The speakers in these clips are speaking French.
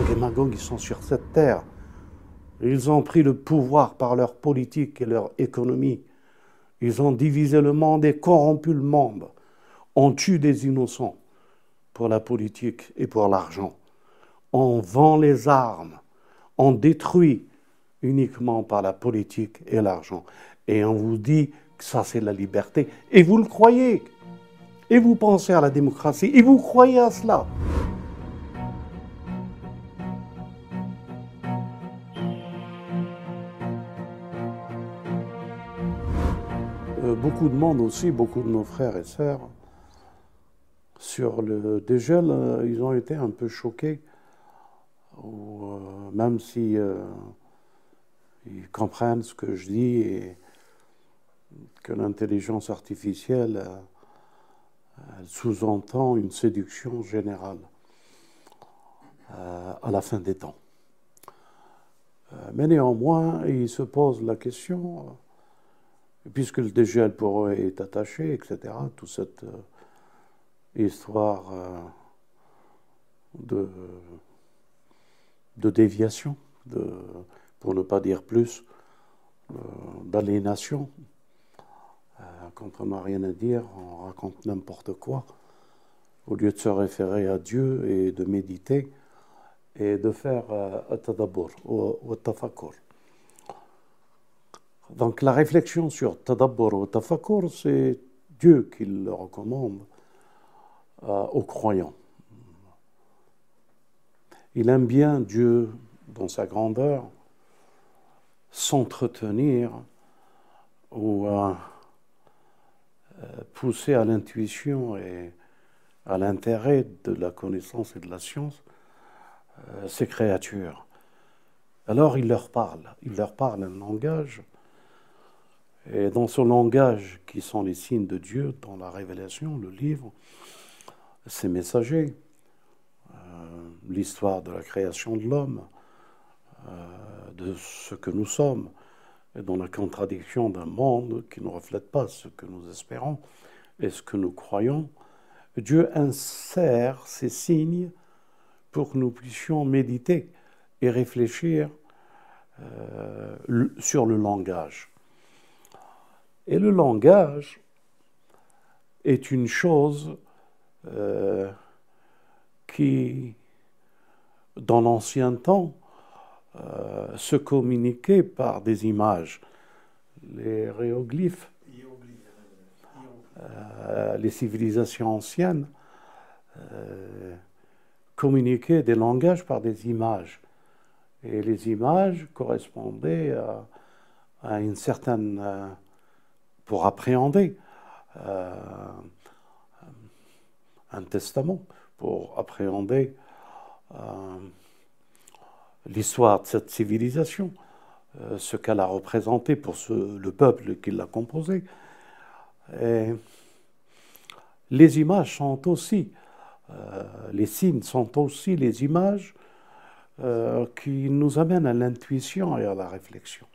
Magog et Magog, sont sur cette terre. Ils ont pris le pouvoir par leur politique et leur économie. Ils ont divisé le monde et corrompu le monde. On tue des innocents pour la politique et pour l'argent. On vend les armes. On détruit uniquement par la politique et l'argent. Et on vous dit que ça c'est la liberté. Et vous le croyez. Et vous pensez à la démocratie. Et vous croyez à cela. Beaucoup de monde aussi, beaucoup de nos frères et sœurs, sur le dégel, euh, ils ont été un peu choqués, ou, euh, même si ils comprennent ce que je dis et que l'intelligence artificielle sous-entend une séduction générale à la fin des temps. Mais néanmoins, ils se posent la question puisque le dégel pour eux est attaché, etc., toute cette euh, histoire euh, de, déviation, de, pour ne pas dire plus, euh, d'aliénation. quand on n'a rien à dire, on raconte n'importe quoi, au lieu de se référer à Dieu et de méditer et de faire un tadabbur ou tafakur. Donc la réflexion sur Tadabbur ou Tafakur, c'est Dieu qui le recommande euh, aux croyants. Il aime bien Dieu dans sa grandeur s'entretenir ou euh, pousser à l'intuition et à l'intérêt de la connaissance et de la science euh, ces créatures. Alors il leur parle, il leur parle un langage et dans ce langage qui sont les signes de Dieu, dans la révélation, le livre, ces messagers, euh, l'histoire de la création de l'homme, euh, de ce que nous sommes, et dans la contradiction d'un monde qui ne reflète pas ce que nous espérons et ce que nous croyons, Dieu insère ces signes pour que nous puissions méditer et réfléchir euh, sur le langage. Et le langage est une chose euh, qui, dans l'ancien temps, euh, se communiquait par des images. Les hiéroglyphes, euh, les civilisations anciennes communiquaient des langages par des images. Et les images correspondaient à une certaine pour appréhender euh, un testament, pour appréhender euh, l'histoire de cette civilisation, euh, ce qu'elle a représenté pour le peuple qui l'a composé. Les images sont aussi, les signes sont aussi les images qui nous amènent à l'intuition et à la réflexion.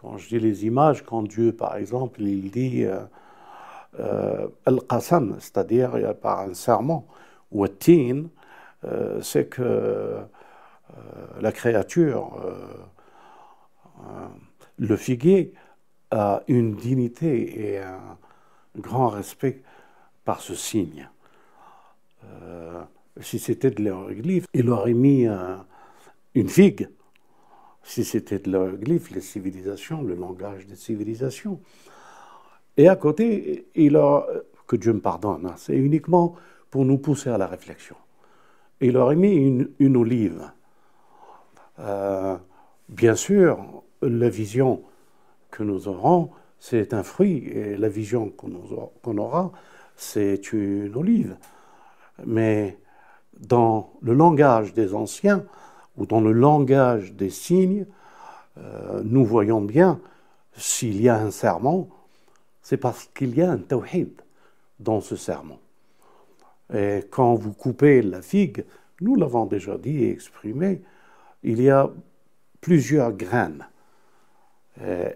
Quand je dis les images, quand Dieu, par exemple, il dit euh, euh, Al-Qasam, c'est-à-dire par un serment, ou Tin, euh, c'est que la créature, le figuier, a une dignité et un grand respect par ce signe. si c'était de l'hiéroglyphe, il aurait mis une figue si c'était de l'hieroglyphe, les civilisations, le langage des civilisations. Et à côté, il a, que Dieu me pardonne, hein, c'est uniquement pour nous pousser à la réflexion. Il aurait mis une, olive. Euh, bien sûr, la vision que nous aurons, c'est un fruit, et la vision qu'on aura, c'est une olive. Mais dans le langage des anciens, ou dans le langage des signes, euh, nous voyons bien s'il y a un serment, c'est parce qu'il y a un tawhid dans ce serment. Et quand vous coupez la figue, nous l'avons déjà dit et exprimé, il y a plusieurs graines.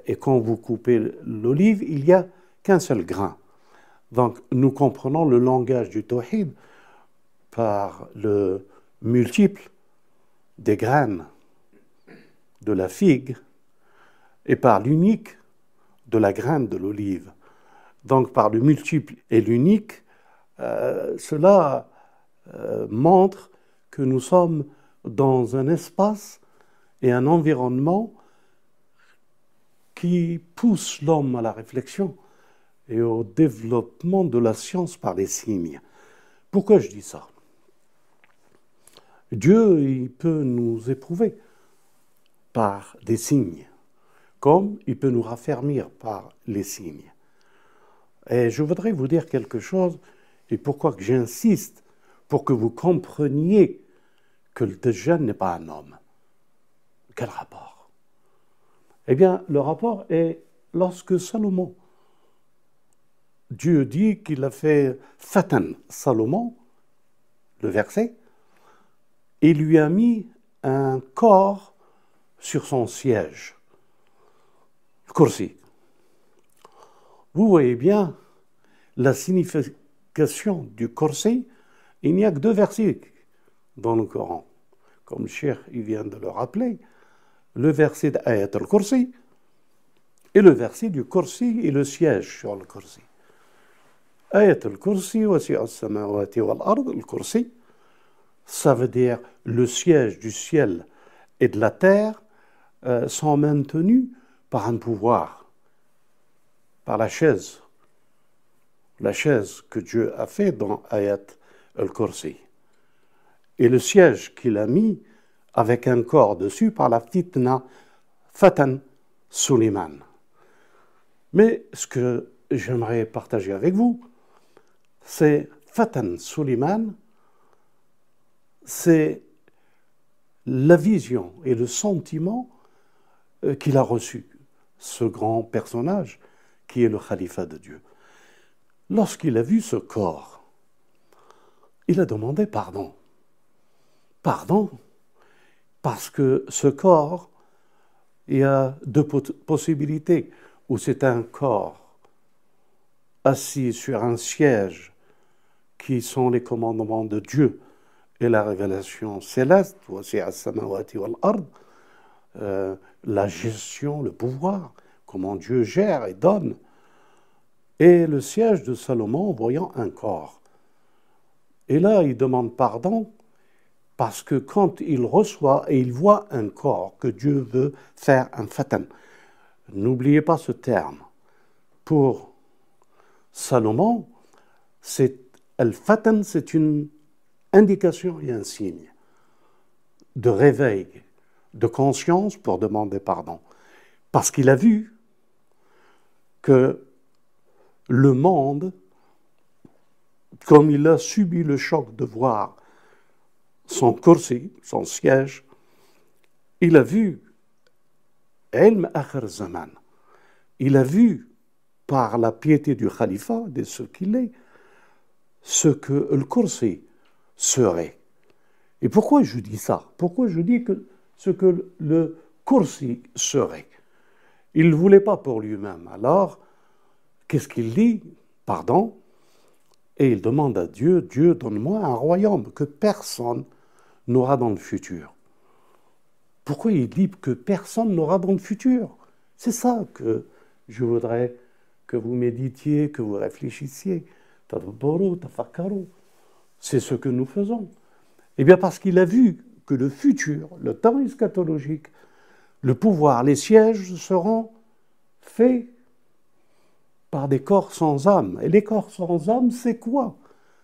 Et quand vous coupez l'olive, il n'y a qu'un seul grain. Donc nous comprenons le langage du tawhid par le multiple des graines de la figue et par l'unique de la graine de l'olive. Donc par le multiple et l'unique, euh, cela euh, montre que nous sommes dans un espace et un environnement qui pousse l'homme à la réflexion et au développement de la science par les signes. Pourquoi je dis ça? Dieu, il peut nous éprouver par des signes, comme il peut nous raffermir par les signes. Et je voudrais vous dire quelque chose, et pourquoi j'insiste, pour que vous compreniez que le jeune n'est pas un homme. Quel rapport? Eh bien, le rapport est lorsque Salomon, Dieu dit qu'il a fait Fatan Salomon, le verset, et lui a mis un corps sur son siège, kursi. Vous voyez bien la signification du corset. Il n'y a que deux versets dans le Coran. Comme le il vient de le rappeler, le verset d'Ayat al-Kursi et le verset du Kursi et le siège sur le Kursi. Ayat al-Kursi, al-Kursi, ça veut dire le siège du ciel et de la terre euh, sont maintenus par un pouvoir, par la chaise, la chaise que Dieu a fait dans Ayat al-Kursi. Et le siège qu'il a mis avec un corps dessus par la fitna Fatan Suleiman. Mais ce que j'aimerais partager avec vous, c'est Fatan Suleiman, c'est la vision et le sentiment euh, qu'il a reçu, ce grand personnage qui est le khalifa de Dieu. Lorsqu'il a vu ce corps, il a demandé pardon. Pardon, parce que ce corps, il y a deux possibilités, où c'est un corps assis sur un siège qui sont les commandements de Dieu et la révélation céleste, euh, la gestion, le pouvoir, comment Dieu gère et donne, et le siège de Salomon voyant un corps. Et là, il demande pardon parce que quand il reçoit et il voit un corps que Dieu veut faire un fatan, n'oubliez pas ce terme. Pour Salomon, c'est fatan, c'est une indication et un signe de réveil, de conscience pour demander pardon. Parce qu'il a vu que le monde, comme il a subi le choc de voir son kursi, son siège, il a vu ilm akhir zaman. Il a vu par la piété du khalifa, de ce qu'il est, ce que le kursi serait. Et pourquoi je dis ça? Pourquoi je dis que ce que le kursi serait? Il ne voulait pas pour lui-même. Alors, qu'est-ce qu'il dit? Pardon? Et il demande à Dieu, Dieu, donne-moi un royaume que personne n'aura dans le futur. Pourquoi il dit que personne n'aura dans le futur? C'est ça que je voudrais que vous méditiez, que vous réfléchissiez. C'est ce que nous faisons. Eh bien parce qu'il a vu que le futur, le temps eschatologique, le pouvoir, les sièges seront faits par des corps sans âme. Et les corps sans âme, c'est quoi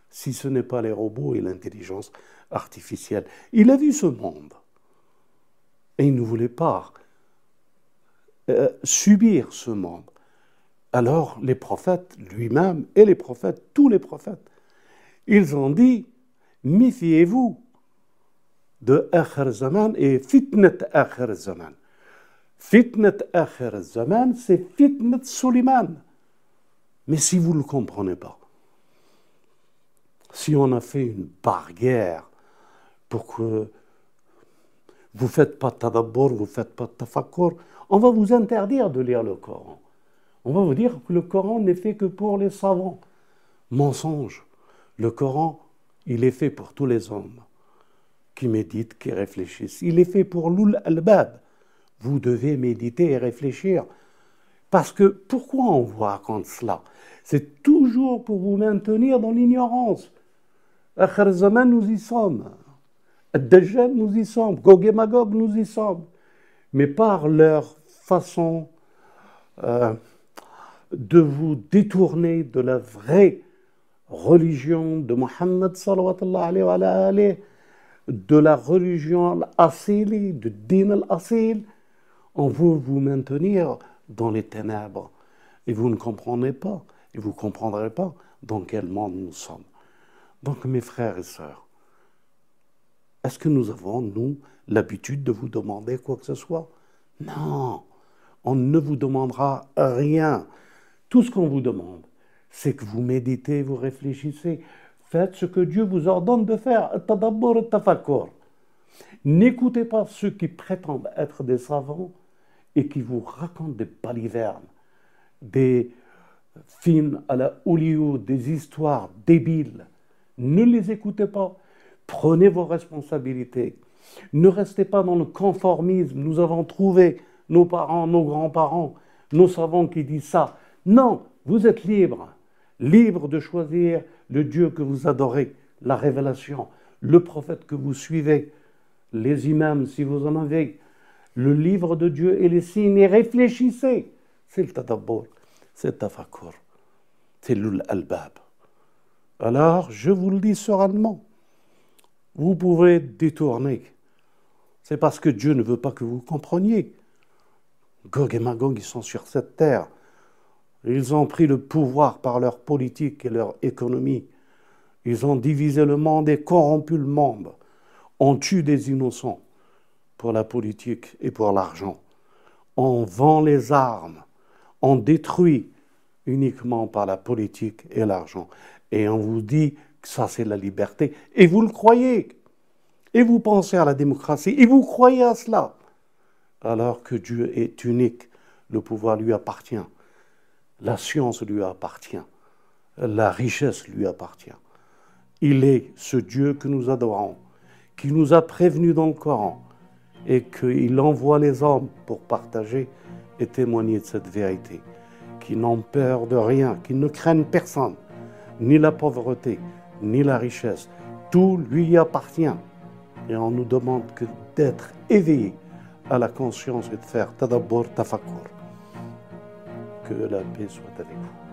Si ce n'est pas les robots et l'intelligence artificielle? Il a vu ce monde. Et il ne voulait pas euh, subir ce monde. Alors les prophètes lui-même et les prophètes, tous les prophètes, ils ont dit, méfiez-vous de Akhir et Fitnat Akhir. Fitnat Akhir Zaman, c'est Fitnat Suleiman. Mais si vous ne le comprenez pas, si on a fait une barrière pour que vous ne faites pas tadabbur, vous ne faites pas tafakkur, on va vous interdire de lire le Coran. On va vous dire que le Coran n'est fait que pour les savants. Mensonge. Le Coran, il est fait pour tous les hommes qui méditent, qui réfléchissent. Il est fait pour l'oul al-bab. Vous devez méditer et réfléchir. Parce que pourquoi on vous raconte cela? C'est toujours pour vous maintenir dans l'ignorance. Akhir Zaman, nous y sommes. Dajjal, nous y sommes. Gog nous y sommes. Mais par leur façon euh, de vous détourner de la vraie religion de Mohammed de la religion al de din al-asil, on veut vous maintenir dans les ténèbres. Et vous ne comprenez pas, et vous ne comprendrez pas dans quel monde nous sommes. Donc mes frères et sœurs, est-ce que nous avons, nous, l'habitude de vous demander quoi que ce soit? Non, on ne vous demandera rien. Tout ce qu'on vous demande, c'est que vous méditez, vous réfléchissez, faites ce que Dieu vous ordonne de faire. N'écoutez pas ceux qui prétendent être des savants et qui vous racontent des balivernes, des films à la Hollywood, des histoires débiles. Ne les écoutez pas. Prenez vos responsabilités. Ne restez pas dans le conformisme. Nous avons trouvé nos parents, nos grands-parents, nos savants qui disent ça. Non, vous êtes libre. Libre de choisir le Dieu que vous adorez, la révélation, le prophète que vous suivez, les imams si vous en avez, le livre de Dieu et les signes et réfléchissez. C'est le tadabbur, c'est le tafakur, c'est l'al-albab. Alors, je vous le dis sereinement, vous pouvez détourner. C'est parce que Dieu ne veut pas que vous compreniez. Gog et Magog, ils sont sur cette terre. Ils ont pris le pouvoir par leur politique et leur économie. Ils ont divisé le monde et corrompu le monde. On tue des innocents pour la politique et pour l'argent. On vend les armes. On détruit uniquement par la politique et l'argent et on vous dit que ça c'est la liberté, et vous le croyez, et vous pensez à la démocratie, et vous croyez à cela, alors que Dieu est unique, le pouvoir lui appartient, la science lui appartient, la richesse lui appartient. Il est ce Dieu que nous adorons, qui nous a prévenus dans le Coran, et qu'il envoie les hommes pour partager et témoigner de cette vérité, qui n'ont peur de rien, qui ne craignent personne, ni la pauvreté, ni la richesse. Tout lui appartient. Et on nous demande que d'être éveillé à la conscience et de faire tadabbur tafakur. Que la paix soit avec vous.